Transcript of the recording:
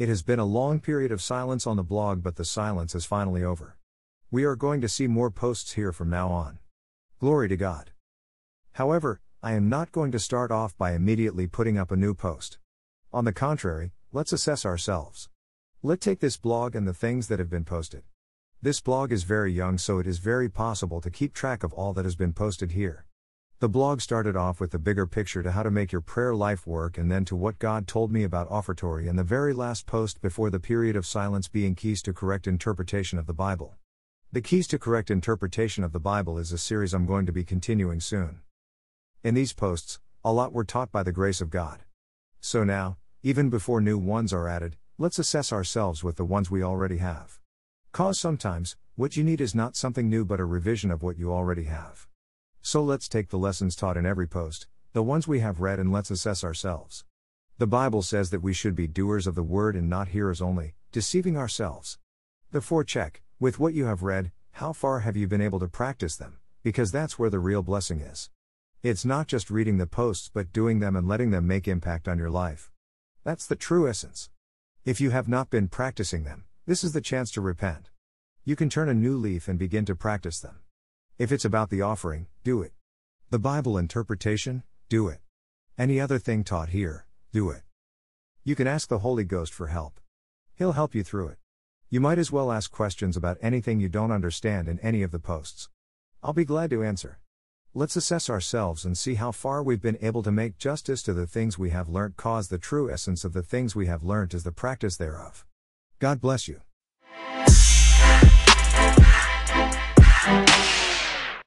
It has been a long period of silence on the blog, but the silence is finally over. We are going to see more posts here from now on. Glory to God. However, I am not going to start off by immediately putting up a new post. On the contrary, let's assess ourselves. Let's take this blog and the things that have been posted. This blog is very young, so it is very possible to keep track of all that has been posted here. The blog started off with the bigger picture to how to make your prayer life work and then to what God told me about offertory and the very last post before the period of silence being keys to correct interpretation of the Bible. The keys to correct interpretation of the Bible is a series I'm going to be continuing soon. In these posts, a lot were taught by the grace of God. So now, even before new ones are added, let's assess ourselves with the ones we already have. Cause sometimes, what you need is not something new but a revision of what you already have. So let's take the lessons taught in every post, the ones we have read, and let's assess ourselves. The Bible says that we should be doers of the word and not hearers only, deceiving ourselves. Therefore, check, with what you have read, how far have you been able to practice them, because that's where the real blessing is. It's not just reading the posts but doing them and letting them make impact on your life. That's the true essence. If you have not been practicing them, this is the chance to repent. You can turn a new leaf and begin to practice them. If it's about the offering, do it. The Bible interpretation, do it. Any other thing taught here, do it. You can ask the Holy Ghost for help. He'll help you through it. You might as well ask questions about anything you don't understand in any of the posts. I'll be glad to answer. Let's assess ourselves and see how far we've been able to make justice to the things we have learnt, cause the true essence of the things we have learnt is the practice thereof. God bless you.